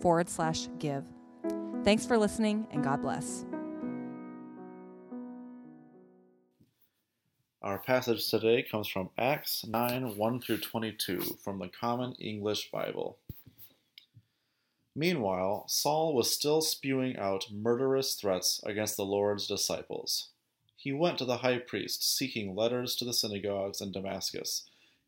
forward slash give. Thanks for listening and God bless. Our passage today comes from Acts 9 1 through 22 from the Common English Bible. Meanwhile, Saul was still spewing out murderous threats against the Lord's disciples. He went to the high priest, seeking letters to the synagogues in Damascus.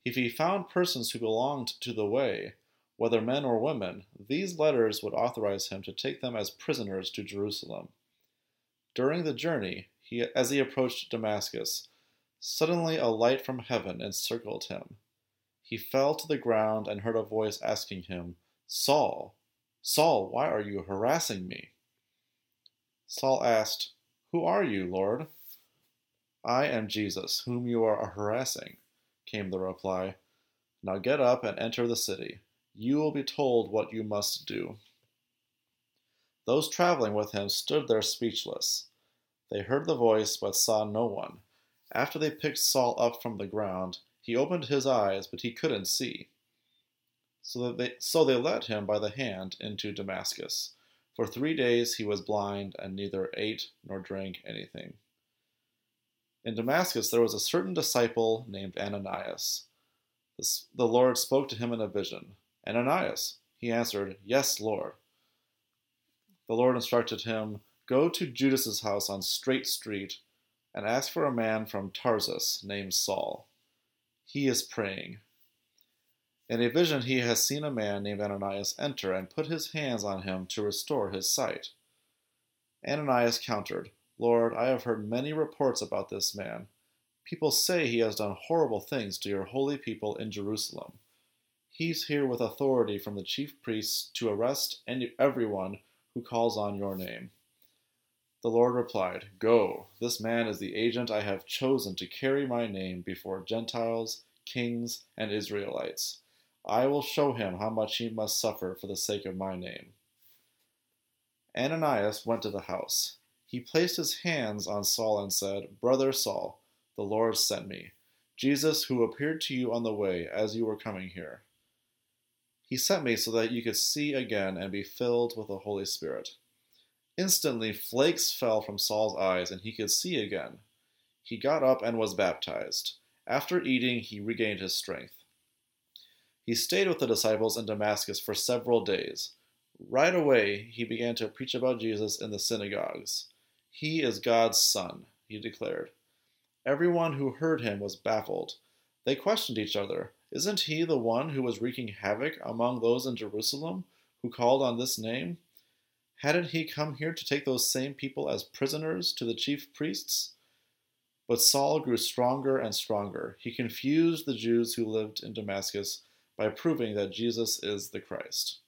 If he found persons who belonged to the way, whether men or women, these letters would authorize him to take them as prisoners to Jerusalem. During the journey, he, as he approached Damascus, suddenly a light from heaven encircled him. He fell to the ground and heard a voice asking him, Saul, Saul, why are you harassing me? Saul asked, Who are you, Lord? I am Jesus, whom you are harassing, came the reply. Now get up and enter the city you will be told what you must do. Those traveling with him stood there speechless. They heard the voice, but saw no one. After they picked Saul up from the ground, he opened his eyes, but he couldn't see. So, that they, so they led him by the hand into Damascus. For three days he was blind and neither ate nor drank anything. In Damascus there was a certain disciple named Ananias. The Lord spoke to him in a vision. Ananias. He answered, Yes, Lord. The Lord instructed him, Go to Judas's house on Straight Street and ask for a man from Tarsus named Saul. He is praying. In a vision, he has seen a man named Ananias enter and put his hands on him to restore his sight. Ananias countered, Lord, I have heard many reports about this man. People say he has done horrible things to your holy people in Jerusalem. He's here with authority from the chief priests to arrest any, everyone who calls on your name. The Lord replied, Go, this man is the agent I have chosen to carry my name before Gentiles, kings, and Israelites. I will show him how much he must suffer for the sake of my name. Ananias went to the house. He placed his hands on Saul and said, Brother Saul, the Lord sent me, Jesus, who appeared to you on the way as you were coming here. He sent me so that you could see again and be filled with the Holy Spirit. Instantly, flakes fell from Saul's eyes, and he could see again. He got up and was baptized. After eating, he regained his strength. He stayed with the disciples in Damascus for several days. Right away, he began to preach about Jesus in the synagogues. He is God's Son, he declared. Everyone who heard him was baffled. They questioned each other isn't he the one who was wreaking havoc among those in Jerusalem who called on this name? Hadn't he come here to take those same people as prisoners to the chief priests? But Saul grew stronger and stronger. He confused the Jews who lived in Damascus by proving that Jesus is the Christ.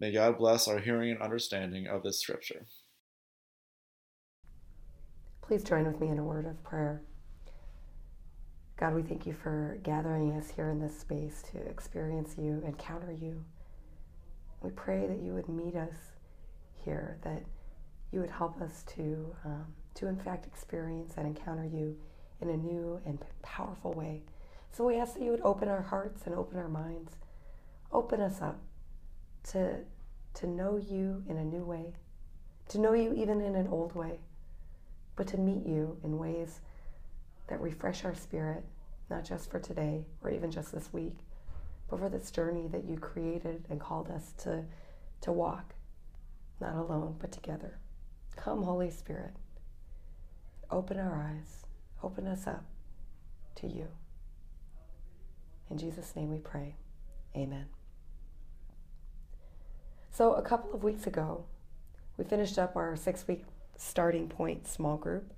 May God bless our hearing and understanding of this scripture. Please join with me in a word of prayer. God, we thank you for gathering us here in this space to experience you, encounter you. We pray that you would meet us here, that you would help us to, um, to in fact experience and encounter you in a new and powerful way. So we ask that you would open our hearts and open our minds, open us up to, to know you in a new way, to know you even in an old way, but to meet you in ways that refresh our spirit, not just for today or even just this week, but for this journey that you created and called us to, to walk, not alone, but together. Come, Holy Spirit, open our eyes, open us up to you. In Jesus' name we pray. Amen. So, a couple of weeks ago, we finished up our six week starting point small group.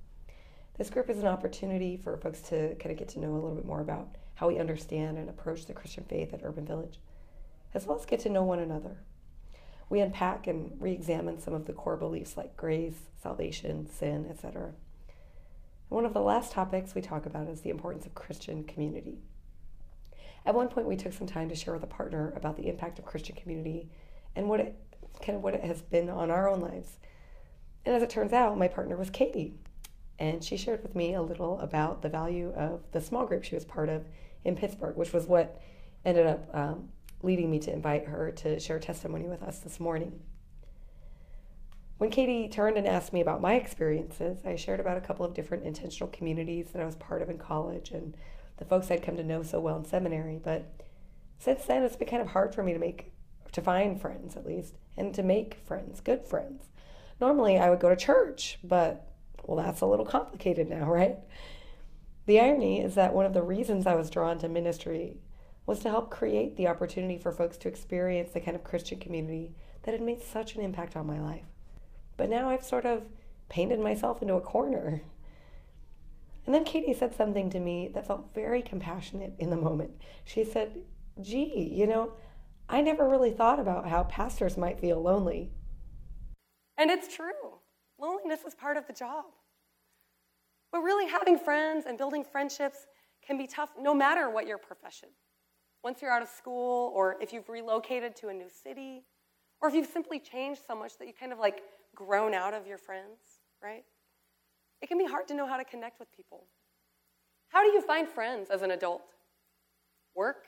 This group is an opportunity for folks to kind of get to know a little bit more about how we understand and approach the Christian faith at Urban Village, as well as get to know one another. we unpack and re examine some of the core beliefs like grace, salvation, sin, etc. One of the last topics we talk about is the importance of Christian community. At one point, we took some time to share with a partner about the impact of Christian community and what it kind of what it has been on our own lives. And as it turns out, my partner was Katie, and she shared with me a little about the value of the small group she was part of in Pittsburgh, which was what ended up um, leading me to invite her to share testimony with us this morning. When Katie turned and asked me about my experiences, I shared about a couple of different intentional communities that I was part of in college and the folks I'd come to know so well in seminary. But since then, it's been kind of hard for me to make, to find friends at least, and to make friends, good friends. Normally, I would go to church, but well, that's a little complicated now, right? The irony is that one of the reasons I was drawn to ministry was to help create the opportunity for folks to experience the kind of Christian community that had made such an impact on my life. But now I've sort of painted myself into a corner. And then Katie said something to me that felt very compassionate in the moment. She said, Gee, you know, I never really thought about how pastors might feel lonely. And it's true. Loneliness is part of the job. But really, having friends and building friendships can be tough no matter what your profession. Once you're out of school, or if you've relocated to a new city, or if you've simply changed so much that you kind of like grown out of your friends, right? It can be hard to know how to connect with people. How do you find friends as an adult? Work?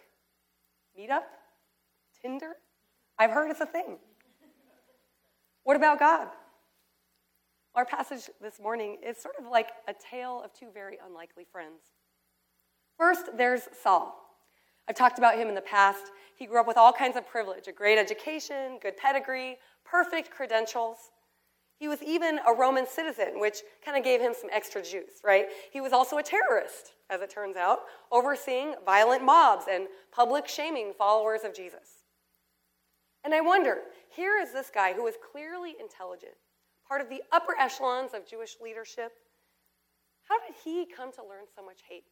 Meetup? Tinder? I've heard it's a thing. What about God? Our passage this morning is sort of like a tale of two very unlikely friends. First, there's Saul. I've talked about him in the past. He grew up with all kinds of privilege a great education, good pedigree, perfect credentials. He was even a Roman citizen, which kind of gave him some extra juice, right? He was also a terrorist, as it turns out, overseeing violent mobs and public shaming followers of Jesus. And I wonder here is this guy who is clearly intelligent, part of the upper echelons of Jewish leadership. How did he come to learn so much hate?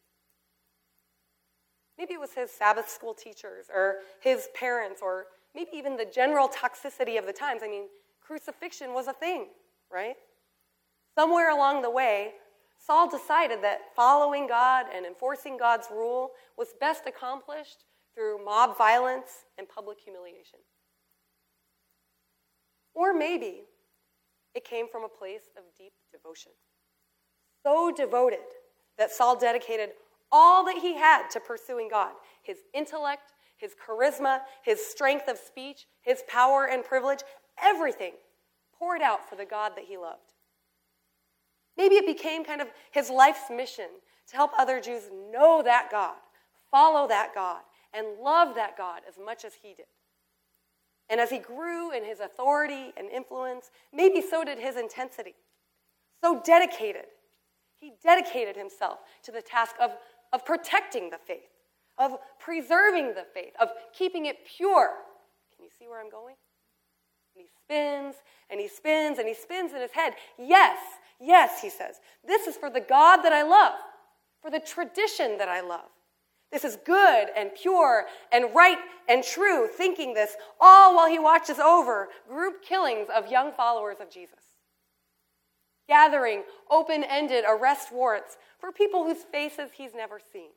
Maybe it was his Sabbath school teachers or his parents or maybe even the general toxicity of the times. I mean, crucifixion was a thing, right? Somewhere along the way, Saul decided that following God and enforcing God's rule was best accomplished through mob violence and public humiliation. Or maybe it came from a place of deep devotion. So devoted that Saul dedicated all that he had to pursuing God his intellect, his charisma, his strength of speech, his power and privilege, everything poured out for the God that he loved. Maybe it became kind of his life's mission to help other Jews know that God, follow that God, and love that God as much as he did. And as he grew in his authority and influence, maybe so did his intensity. So dedicated, he dedicated himself to the task of, of protecting the faith, of preserving the faith, of keeping it pure. Can you see where I'm going? And he spins and he spins and he spins in his head. Yes, yes, he says. This is for the God that I love, for the tradition that I love. This is good and pure and right and true, thinking this, all while he watches over group killings of young followers of Jesus. Gathering open ended arrest warrants for people whose faces he's never seen,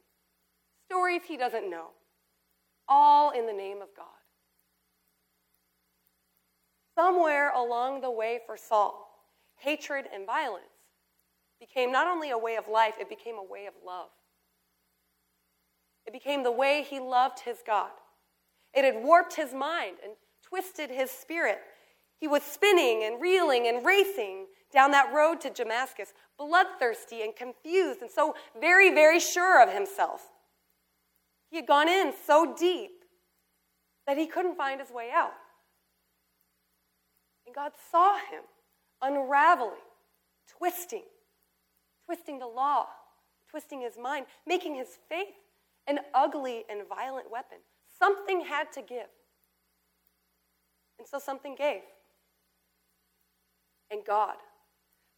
stories he doesn't know, all in the name of God. Somewhere along the way for Saul, hatred and violence became not only a way of life, it became a way of love. It became the way he loved his God. It had warped his mind and twisted his spirit. He was spinning and reeling and racing down that road to Damascus, bloodthirsty and confused, and so very, very sure of himself. He had gone in so deep that he couldn't find his way out. And God saw him unraveling, twisting, twisting the law, twisting his mind, making his faith an ugly and violent weapon. Something had to give. And so something gave. And God,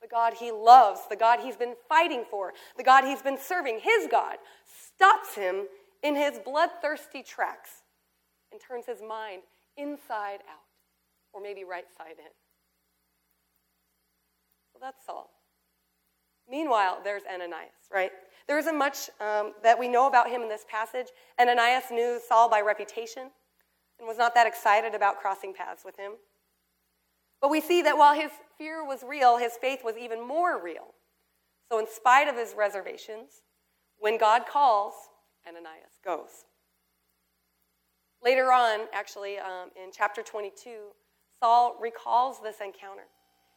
the God he loves, the God he's been fighting for, the God he's been serving, his God, stops him in his bloodthirsty tracks and turns his mind inside out. or maybe right side in. Well, that's Saul. Meanwhile, there's Ananias, right? There isn't much um, that we know about him in this passage. and Ananias knew Saul by reputation and was not that excited about crossing paths with him. But we see that while his fear was real, his faith was even more real. So, in spite of his reservations, when God calls, Ananias goes. Later on, actually, um, in chapter 22, Saul recalls this encounter.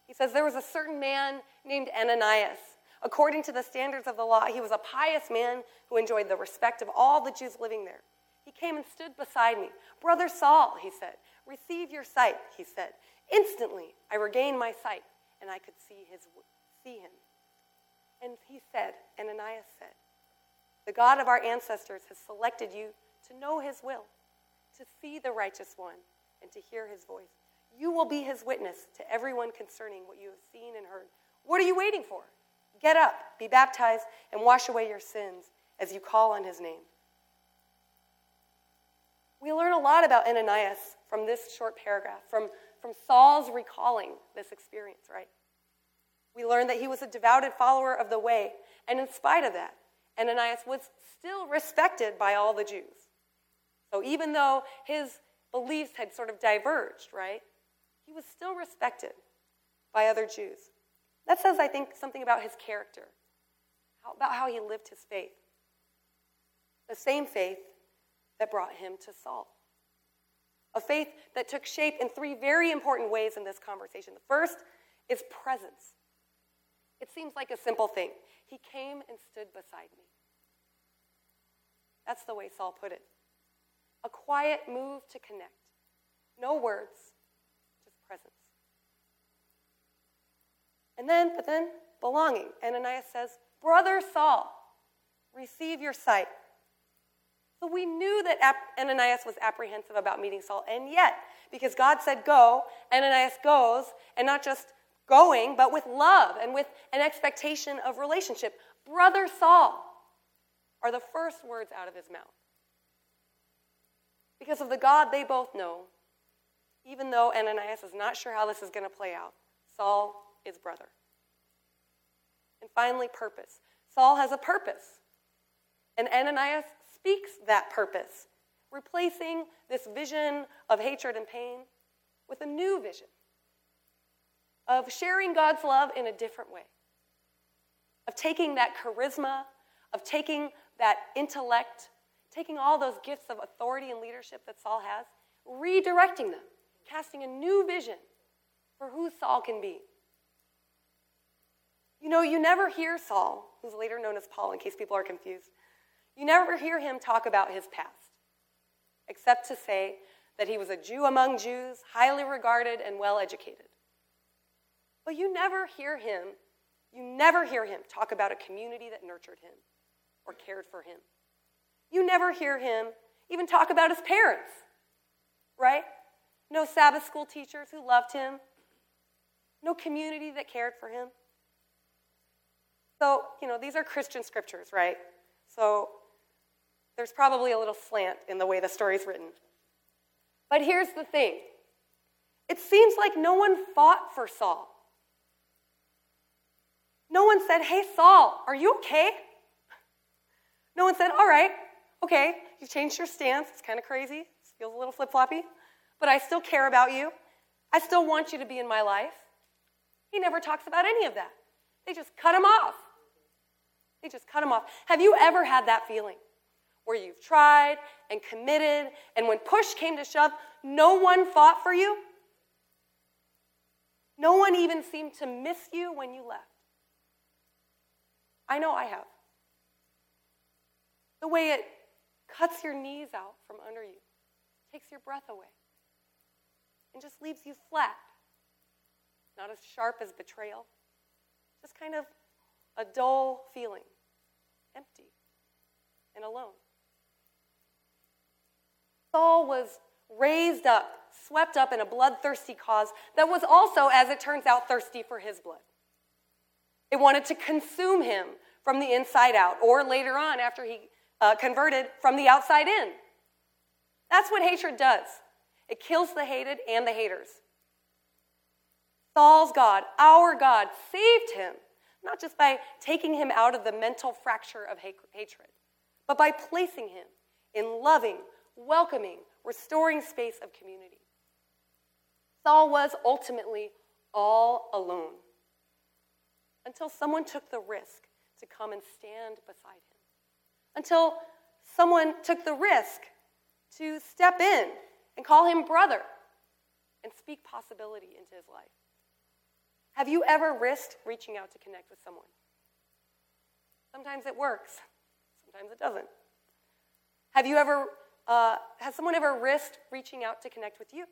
He says, There was a certain man named Ananias. According to the standards of the law, he was a pious man who enjoyed the respect of all the Jews living there. He came and stood beside me. Brother Saul, he said, receive your sight, he said. Instantly, I regained my sight, and I could see, his, see him. And he said, and Ananias said, The God of our ancestors has selected you to know his will, to see the righteous one, and to hear his voice. You will be his witness to everyone concerning what you have seen and heard. What are you waiting for? Get up, be baptized, and wash away your sins as you call on his name. We learn a lot about Ananias from this short paragraph, from, from Saul's recalling this experience, right? We learn that he was a devoted follower of the way, and in spite of that, Ananias was still respected by all the Jews. So even though his beliefs had sort of diverged, right, he was still respected by other Jews. That says, I think, something about his character, about how he lived his faith. The same faith that brought him to Saul. A faith that took shape in three very important ways in this conversation. The first is presence. It seems like a simple thing. He came and stood beside me. That's the way Saul put it. A quiet move to connect. No words, just presence. And then, but then, belonging. Ananias says, Brother Saul, receive your sight. So we knew that Ananias was apprehensive about meeting Saul, and yet, because God said go, Ananias goes, and not just going, but with love and with an expectation of relationship. Brother Saul are the first words out of his mouth. Because of the God they both know, even though Ananias is not sure how this is going to play out, Saul is brother. And finally, purpose. Saul has a purpose. And Ananias speaks that purpose, replacing this vision of hatred and pain with a new vision of sharing God's love in a different way, of taking that charisma, of taking that intellect, taking all those gifts of authority and leadership that Saul has, redirecting them, casting a new vision for who Saul can be. You know, you never hear Saul, who's later known as Paul, in case people are confused, you never hear him talk about his past, except to say that he was a Jew among Jews, highly regarded and well educated. But you never hear him, you never hear him talk about a community that nurtured him or cared for him. You never hear him even talk about his parents, right? No Sabbath school teachers who loved him, no community that cared for him. So, you know, these are Christian scriptures, right? So there's probably a little slant in the way the story's written. But here's the thing it seems like no one fought for Saul. No one said, Hey, Saul, are you okay? No one said, All right, okay, you changed your stance. It's kind of crazy. It feels a little flip floppy, but I still care about you. I still want you to be in my life. He never talks about any of that. They just cut him off. They just cut them off. Have you ever had that feeling? where you've tried and committed, and when push came to shove, no one fought for you? No one even seemed to miss you when you left. I know I have. The way it cuts your knees out from under you, takes your breath away, and just leaves you flat. Not as sharp as betrayal, just kind of a dull feeling, empty and alone. Saul was raised up, swept up in a bloodthirsty cause that was also, as it turns out, thirsty for his blood. It wanted to consume him from the inside out, or later on, after he uh, converted, from the outside in. That's what hatred does it kills the hated and the haters. Saul's God, our God, saved him, not just by taking him out of the mental fracture of hatred, but by placing him in loving, welcoming, restoring space of community. Saul was ultimately all alone until someone took the risk to come and stand beside him, until someone took the risk to step in and call him brother and speak possibility into his life. Have you ever risked reaching out to connect with someone? Sometimes it works, sometimes it doesn't. Have you ever, uh, has someone ever risked reaching out to connect with you?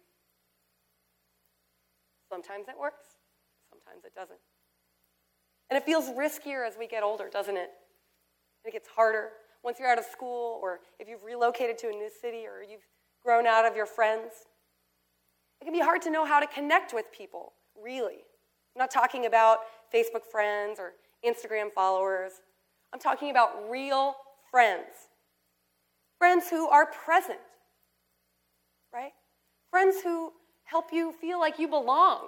Sometimes it works, sometimes it doesn't. And it feels riskier as we get older, doesn't it? It gets harder once you're out of school, or if you've relocated to a new city, or you've grown out of your friends. It can be hard to know how to connect with people, really. I'm not talking about Facebook friends or Instagram followers. I'm talking about real friends. Friends who are present, right? Friends who help you feel like you belong.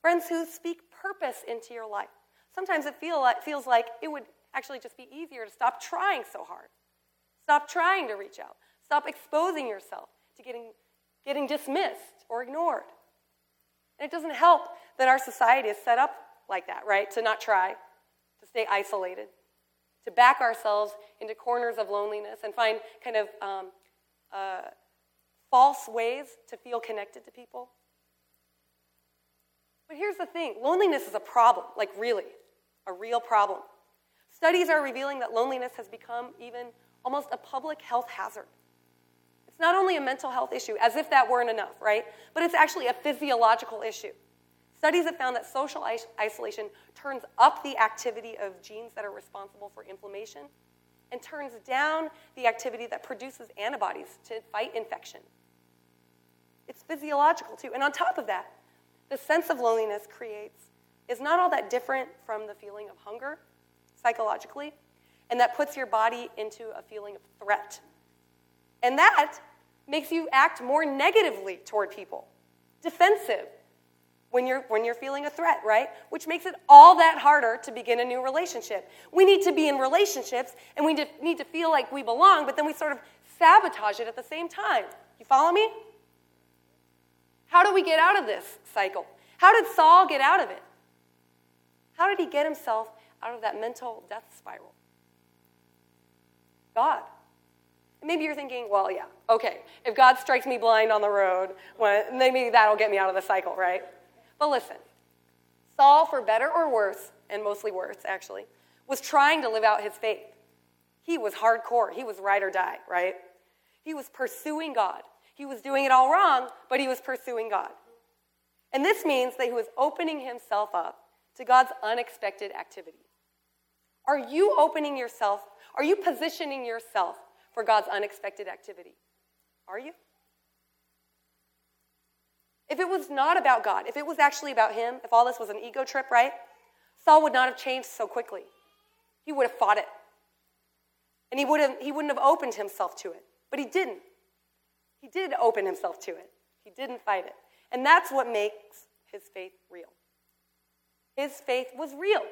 Friends who speak purpose into your life. Sometimes it feel like, feels like it would actually just be easier to stop trying so hard. Stop trying to reach out. Stop exposing yourself to getting, getting dismissed or ignored. And it doesn't help that our society is set up like that, right? To not try, to stay isolated, to back ourselves into corners of loneliness and find kind of um, uh, false ways to feel connected to people. But here's the thing loneliness is a problem, like really, a real problem. Studies are revealing that loneliness has become even almost a public health hazard. It's not only a mental health issue, as if that weren't enough, right? But it's actually a physiological issue. Studies have found that social isolation turns up the activity of genes that are responsible for inflammation and turns down the activity that produces antibodies to fight infection. It's physiological too. And on top of that, the sense of loneliness creates is not all that different from the feeling of hunger psychologically, and that puts your body into a feeling of threat. And that makes you act more negatively toward people, defensive, when you're, when you're feeling a threat, right? Which makes it all that harder to begin a new relationship. We need to be in relationships and we need to feel like we belong, but then we sort of sabotage it at the same time. You follow me? How do we get out of this cycle? How did Saul get out of it? How did he get himself out of that mental death spiral? God. maybe you're thinking, well, yeah, okay, if God strikes me blind on the road, well, maybe that'll get me out of the cycle, right? But listen, Saul, for better or worse, and mostly worse actually, was trying to live out his faith. He was hardcore. He was ride or die, right? He was pursuing God. He was doing it all wrong, but he was pursuing God. And this means that he was opening himself up to God's unexpected activity. Are you opening yourself? Are you positioning yourself for God's unexpected activity? Are you? If it was not about God, if it was actually about him, if all this was an ego trip, right? Saul would not have changed so quickly. He would have fought it. And he, would have, he wouldn't have opened himself to it. But he didn't. He did open himself to it. He didn't fight it. And that's what makes his faith real. His faith was real.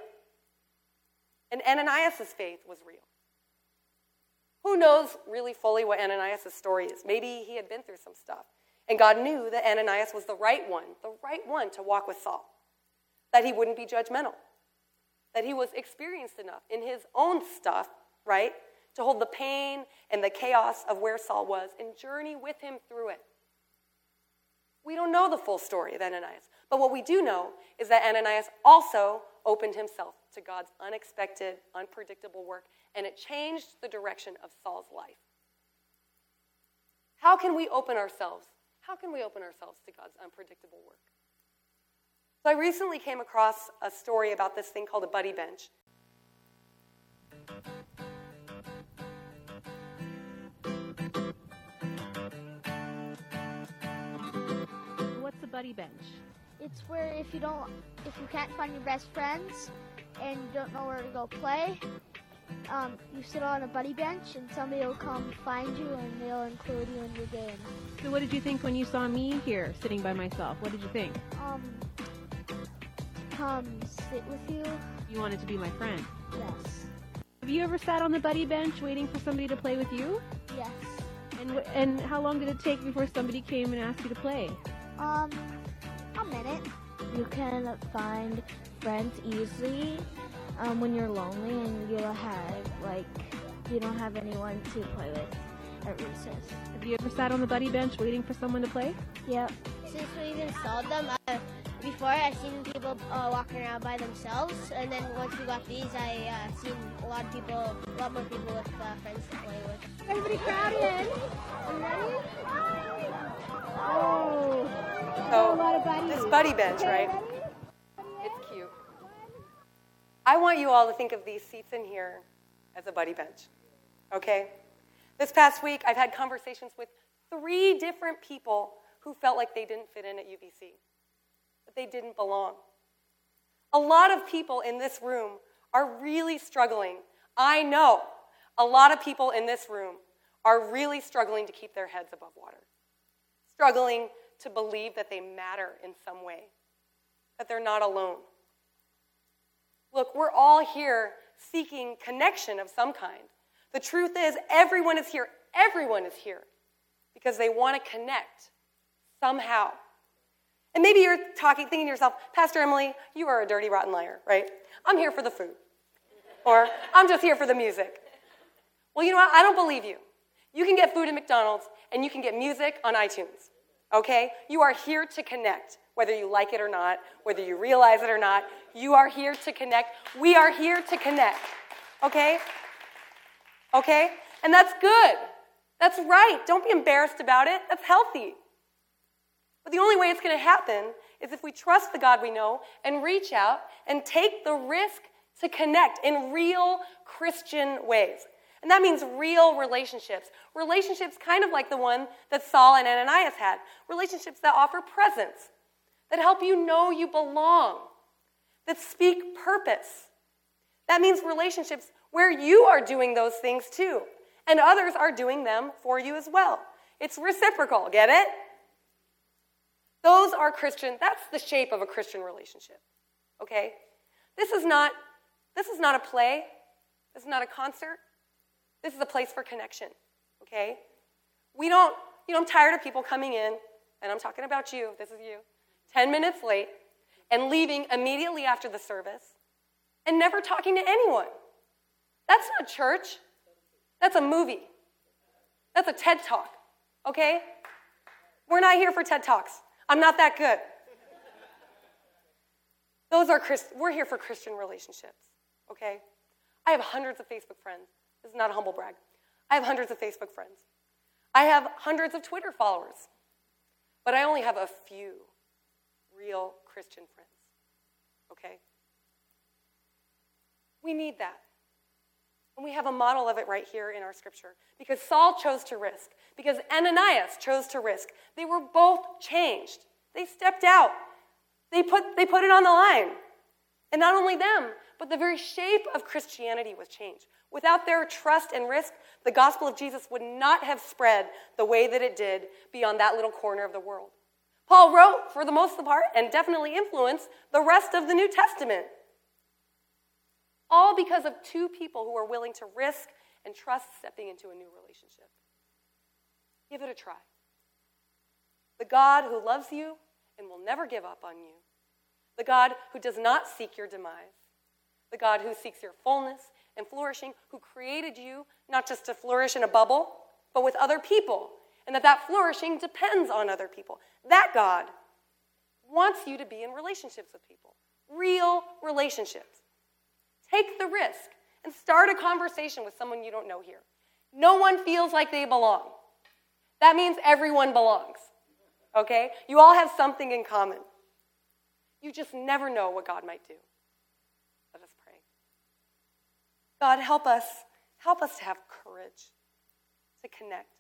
And Ananias' faith was real. Who knows really fully what Ananias' story is? Maybe he had been through some stuff. And God knew that Ananias was the right one, the right one to walk with Saul, that he wouldn't be judgmental, that he was experienced enough in his own stuff, right, to hold the pain and the chaos of where Saul was and journey with him through it. We don't know the full story of Ananias, but what we do know is that Ananias also opened himself to God's unexpected, unpredictable work, and it changed the direction of Saul's life. How can we open ourselves how can we open ourselves to God's unpredictable work? So I recently came across a story about this thing called a buddy bench. What's a buddy bench? It's where if you don't if you can't find your best friends and you don't know where to go play, um, you sit on a buddy bench and somebody will come find you and they'll include you in your game. So what did you think when you saw me here sitting by myself? What did you think? Um, come sit with you. You wanted to be my friend. Yes. Have you ever sat on the buddy bench waiting for somebody to play with you? Yes. And wh- and how long did it take before somebody came and asked you to play? Um, a minute. You can find friends easily um, when you're lonely and you have like you don't have anyone to play with at recess. Have you ever sat on the buddy bench waiting for someone to play? Yep. Since we've installed them, uh, before I've seen people uh, walking around by themselves, and then once we got these, I uh, seen a lot of people, a lot more people with uh, friends to play with. Everybody crowd in. You ready? Oh. So, a lot of buddies. this buddy bench, right? It's cute. I want you all to think of these seats in here as a buddy bench. Okay? This past week, I've had conversations with three different people who felt like they didn't fit in at UVC, that they didn't belong. A lot of people in this room are really struggling. I know a lot of people in this room are really struggling to keep their heads above water, struggling to believe that they matter in some way, that they're not alone. Look, we're all here seeking connection of some kind. The truth is, everyone is here. Everyone is here because they want to connect somehow. And maybe you're talking, thinking to yourself, Pastor Emily, you are a dirty, rotten liar, right? I'm here for the food. Or I'm just here for the music. Well, you know what? I don't believe you. You can get food at McDonald's and you can get music on iTunes. Okay? You are here to connect, whether you like it or not, whether you realize it or not. You are here to connect. We are here to connect. Okay? Okay? And that's good. That's right. Don't be embarrassed about it. That's healthy. But the only way it's going to happen is if we trust the God we know and reach out and take the risk to connect in real Christian ways. And that means real relationships. Relationships kind of like the one that Saul and Ananias had. Relationships that offer presence, that help you know you belong, that speak purpose. That means relationships where you are doing those things too, and others are doing them for you as well. It's reciprocal, get it? Those are Christian, that's the shape of a Christian relationship. Okay? This is not this is not a play. This is not a concert. This is a place for connection. Okay? We don't, you know, I'm tired of people coming in, and I'm talking about you, this is you, 10 minutes late, and leaving immediately after the service, and never talking to anyone. That's not church. That's a movie. That's a TED Talk. Okay? We're not here for TED Talks. I'm not that good. Those are Christ- we're here for Christian relationships. Okay? I have hundreds of Facebook friends. This is not a humble brag. I have hundreds of Facebook friends. I have hundreds of Twitter followers. But I only have a few real Christian friends. Okay? We need that. And we have a model of it right here in our scripture. Because Saul chose to risk, because Ananias chose to risk. They were both changed. They stepped out. They put, they put it on the line. And not only them, but the very shape of Christianity was changed. Without their trust and risk, the gospel of Jesus would not have spread the way that it did beyond that little corner of the world. Paul wrote, for the most part, and definitely influenced the rest of the New Testament. All because of two people who were willing to risk and trust stepping into a new relationship. Give it a try. The God who loves you and will never give up on you. The God who does not seek your demise. The God who seeks your fullness and flourishing, who created you not just to flourish in a bubble, but with other people, and that that flourishing depends on other people. That God wants you to be in relationships with people, real relationships. Take the risk and start a conversation with someone you don't know here. No one feels like they belong. That means everyone belongs. Okay? You all have something in common. You just never know what God might do. Let us pray. God, help us. Help us to have courage to connect.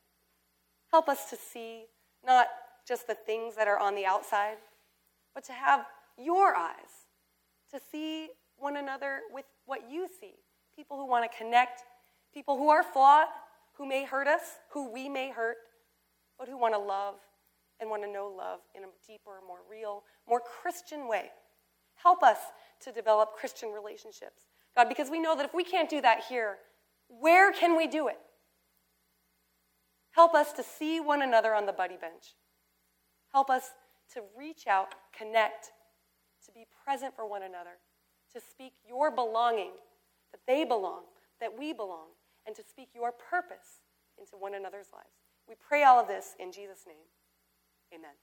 Help us to see not just the things that are on the outside, but to have your eyes, to see one another with what you see. People who want to connect, people who are flawed, who may hurt us, who we may hurt, but who want to love and want to know love in a deeper, more real, more Christian way. Help us to develop Christian relationships. God, because we know that if we can't do that here, where can we do it? Help us to see one another on the buddy bench. Help us to reach out, connect, to be present for one another, to speak your belonging, that they belong, that we belong, and to speak your purpose into one another's lives. We pray all of this in Jesus' name. Amen.